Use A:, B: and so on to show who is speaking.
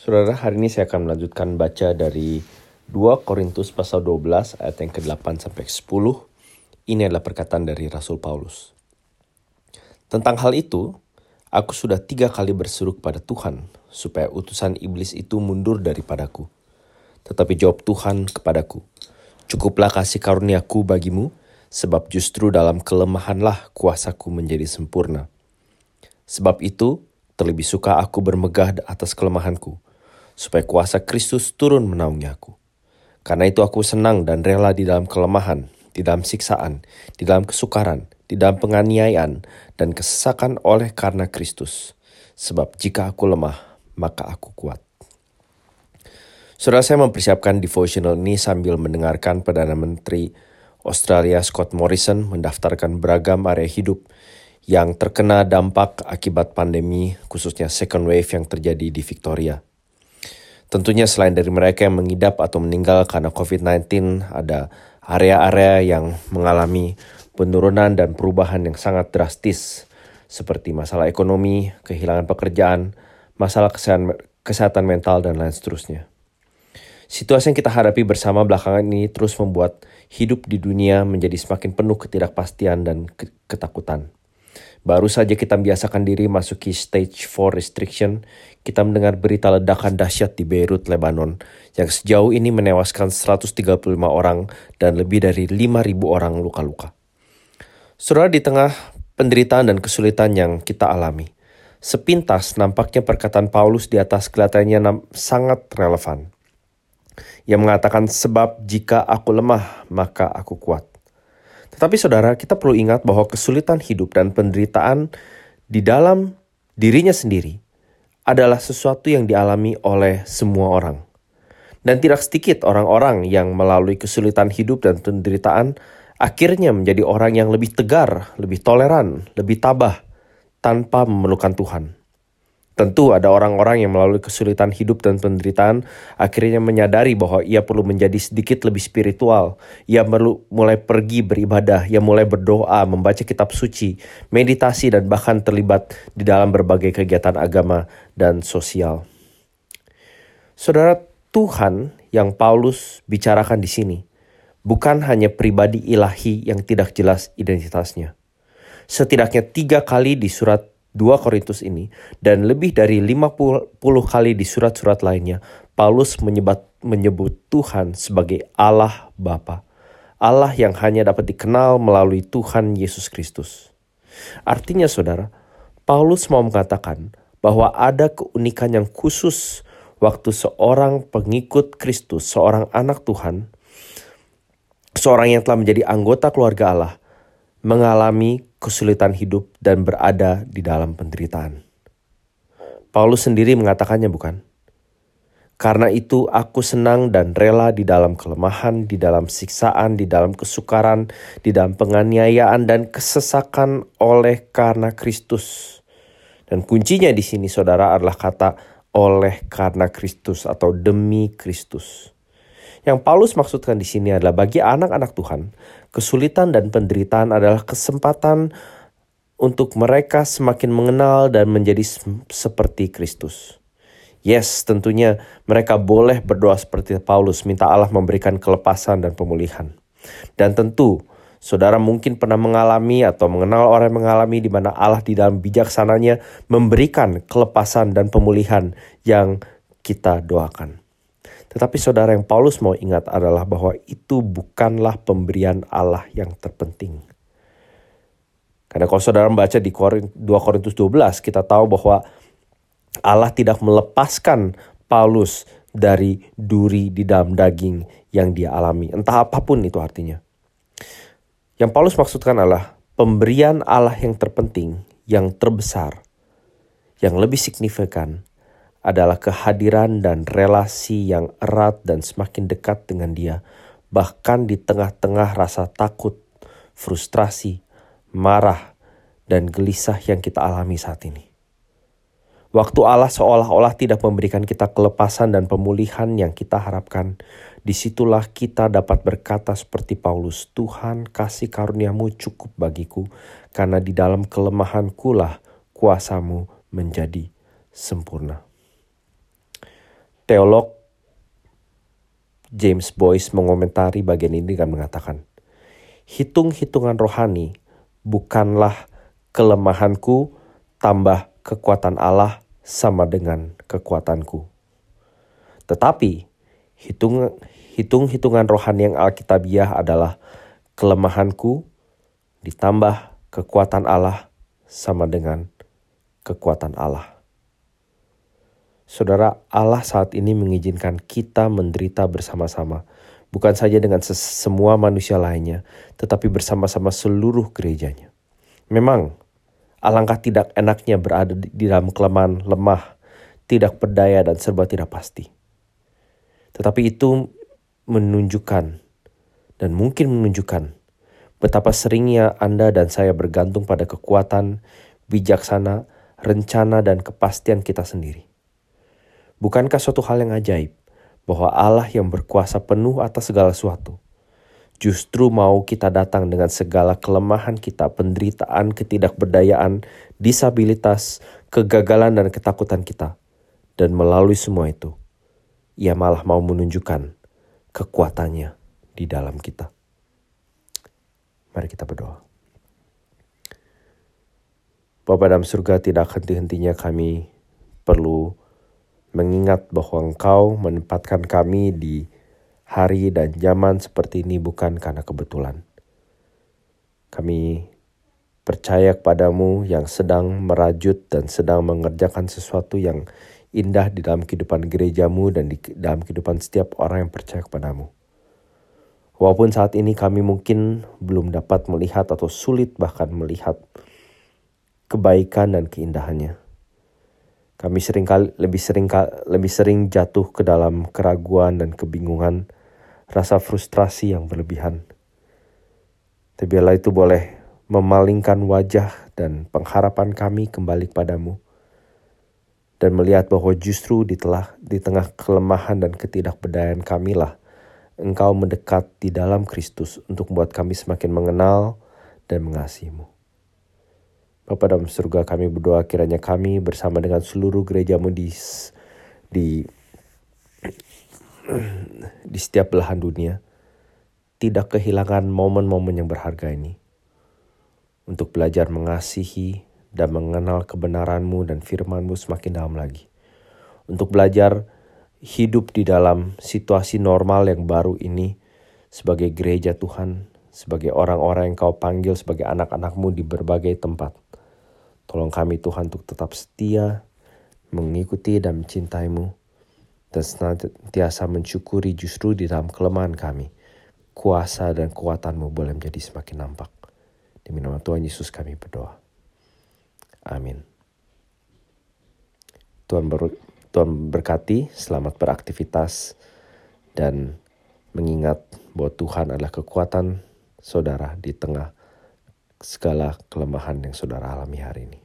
A: Saudara, hari ini saya akan melanjutkan baca dari 2 Korintus pasal 12 ayat yang ke-8 sampai 10. Ini adalah perkataan dari Rasul Paulus. Tentang hal itu, aku sudah tiga kali berseru kepada Tuhan supaya utusan iblis itu mundur daripadaku. Tetapi jawab Tuhan kepadaku, Cukuplah kasih karuniaku bagimu, sebab justru dalam kelemahanlah kuasaku menjadi sempurna. Sebab itu, terlebih suka aku bermegah atas kelemahanku, supaya kuasa Kristus turun menaungi aku. Karena itu aku senang dan rela di dalam kelemahan, di dalam siksaan, di dalam kesukaran, di dalam penganiayaan, dan kesesakan oleh karena Kristus. Sebab jika aku lemah, maka aku kuat. Saudara saya mempersiapkan devotional ini sambil mendengarkan Perdana Menteri Australia Scott Morrison mendaftarkan beragam area hidup yang terkena dampak akibat pandemi, khususnya second wave yang terjadi di Victoria. Tentunya selain dari mereka yang mengidap atau meninggal karena COVID-19, ada area-area yang mengalami penurunan dan perubahan yang sangat drastis, seperti masalah ekonomi, kehilangan pekerjaan, masalah kesehatan, mental, dan lain seterusnya. Situasi yang kita hadapi bersama belakangan ini terus membuat hidup di dunia menjadi semakin penuh ketidakpastian dan ketakutan. Baru saja kita membiasakan diri masuki stage 4 restriction, kita mendengar berita ledakan dahsyat di Beirut, Lebanon, yang sejauh ini menewaskan 135 orang dan lebih dari 5.000 orang luka-luka. Saudara di tengah penderitaan dan kesulitan yang kita alami, sepintas nampaknya perkataan Paulus di atas kelihatannya sangat relevan. Yang mengatakan sebab jika aku lemah, maka aku kuat. Tetapi saudara, kita perlu ingat bahwa kesulitan hidup dan penderitaan di dalam dirinya sendiri adalah sesuatu yang dialami oleh semua orang. Dan tidak sedikit orang-orang yang melalui kesulitan hidup dan penderitaan akhirnya menjadi orang yang lebih tegar, lebih toleran, lebih tabah tanpa memerlukan Tuhan. Tentu ada orang-orang yang melalui kesulitan hidup dan penderitaan akhirnya menyadari bahwa ia perlu menjadi sedikit lebih spiritual. Ia perlu mulai pergi beribadah, ia mulai berdoa, membaca kitab suci, meditasi dan bahkan terlibat di dalam berbagai kegiatan agama dan sosial. Saudara, Tuhan yang Paulus bicarakan di sini bukan hanya pribadi ilahi yang tidak jelas identitasnya. Setidaknya tiga kali di surat 2 Korintus ini dan lebih dari 50 kali di surat-surat lainnya Paulus menyebut, menyebut Tuhan sebagai Allah Bapa. Allah yang hanya dapat dikenal melalui Tuhan Yesus Kristus. Artinya saudara, Paulus mau mengatakan bahwa ada keunikan yang khusus waktu seorang pengikut Kristus, seorang anak Tuhan, seorang yang telah menjadi anggota keluarga Allah, mengalami kesulitan hidup dan berada di dalam penderitaan. Paulus sendiri mengatakannya bukan? Karena itu aku senang dan rela di dalam kelemahan, di dalam siksaan, di dalam kesukaran, di dalam penganiayaan dan kesesakan oleh karena Kristus. Dan kuncinya di sini saudara adalah kata oleh karena Kristus atau demi Kristus. Yang Paulus maksudkan di sini adalah bagi anak-anak Tuhan, kesulitan dan penderitaan adalah kesempatan untuk mereka semakin mengenal dan menjadi seperti Kristus. Yes, tentunya mereka boleh berdoa seperti Paulus, minta Allah memberikan kelepasan dan pemulihan. Dan tentu, saudara mungkin pernah mengalami atau mengenal orang yang mengalami di mana Allah di dalam bijaksananya memberikan kelepasan dan pemulihan yang kita doakan. Tetapi saudara yang Paulus mau ingat adalah bahwa itu bukanlah pemberian Allah yang terpenting. Karena kalau saudara membaca di 2 Korintus 12, kita tahu bahwa Allah tidak melepaskan Paulus dari duri di dalam daging yang dia alami. Entah apa pun itu artinya. Yang Paulus maksudkan adalah pemberian Allah yang terpenting, yang terbesar, yang lebih signifikan adalah kehadiran dan relasi yang erat dan semakin dekat dengan Dia, bahkan di tengah-tengah rasa takut, frustrasi, marah, dan gelisah yang kita alami saat ini. Waktu Allah seolah-olah tidak memberikan kita kelepasan dan pemulihan yang kita harapkan, di situlah kita dapat berkata seperti Paulus, Tuhan kasih karuniamu cukup bagiku, karena di dalam kelemahanku lah kuasamu menjadi sempurna. Teolog James Boyce mengomentari bagian ini dengan mengatakan, hitung-hitungan rohani bukanlah kelemahanku tambah kekuatan Allah sama dengan kekuatanku. Tetapi hitung hitung-hitungan rohani yang alkitabiah adalah kelemahanku ditambah kekuatan Allah sama dengan kekuatan Allah. Saudara, Allah saat ini mengizinkan kita menderita bersama-sama, bukan saja dengan semua manusia lainnya, tetapi bersama-sama seluruh gerejanya. Memang, alangkah tidak enaknya berada di dalam kelemahan lemah, tidak berdaya dan serba tidak pasti. Tetapi itu menunjukkan dan mungkin menunjukkan betapa seringnya Anda dan saya bergantung pada kekuatan, bijaksana, rencana, dan kepastian kita sendiri. Bukankah suatu hal yang ajaib bahwa Allah yang berkuasa penuh atas segala sesuatu justru mau kita datang dengan segala kelemahan kita, penderitaan, ketidakberdayaan, disabilitas, kegagalan, dan ketakutan kita. Dan melalui semua itu, ia malah mau menunjukkan kekuatannya di dalam kita. Mari kita berdoa. Bapa dalam surga tidak henti-hentinya kami perlu mengingat bahwa Engkau menempatkan kami di hari dan zaman seperti ini bukan karena kebetulan. Kami percaya kepadamu yang sedang merajut dan sedang mengerjakan sesuatu yang indah di dalam kehidupan gerejamu dan di dalam kehidupan setiap orang yang percaya kepadamu. Walaupun saat ini kami mungkin belum dapat melihat atau sulit bahkan melihat kebaikan dan keindahannya. Kami sering kali, lebih sering lebih sering jatuh ke dalam keraguan dan kebingungan, rasa frustrasi yang berlebihan. Tapi biarlah itu boleh memalingkan wajah dan pengharapan kami kembali kepadamu dan melihat bahwa justru di, telah, di tengah kelemahan dan ketidakberdayaan kamilah Engkau mendekat di dalam Kristus untuk membuat kami semakin mengenal dan mengasihimu. Bapa dalam surga kami berdoa kiranya kami bersama dengan seluruh gerejamu di di di setiap belahan dunia tidak kehilangan momen-momen yang berharga ini untuk belajar mengasihi dan mengenal kebenaranmu dan firmanmu semakin dalam lagi. Untuk belajar hidup di dalam situasi normal yang baru ini sebagai gereja Tuhan, sebagai orang-orang yang kau panggil sebagai anak-anakmu di berbagai tempat. Tolong kami Tuhan untuk tetap setia, mengikuti dan mencintaimu, dan senantiasa mensyukuri justru di dalam kelemahan kami. Kuasa dan kekuatanmu boleh menjadi semakin nampak. Demi nama Tuhan Yesus kami berdoa. Amin. Tuhan, ber, Tuhan berkati, selamat beraktivitas, dan mengingat bahwa Tuhan adalah kekuatan saudara di tengah segala kelemahan yang saudara alami hari ini.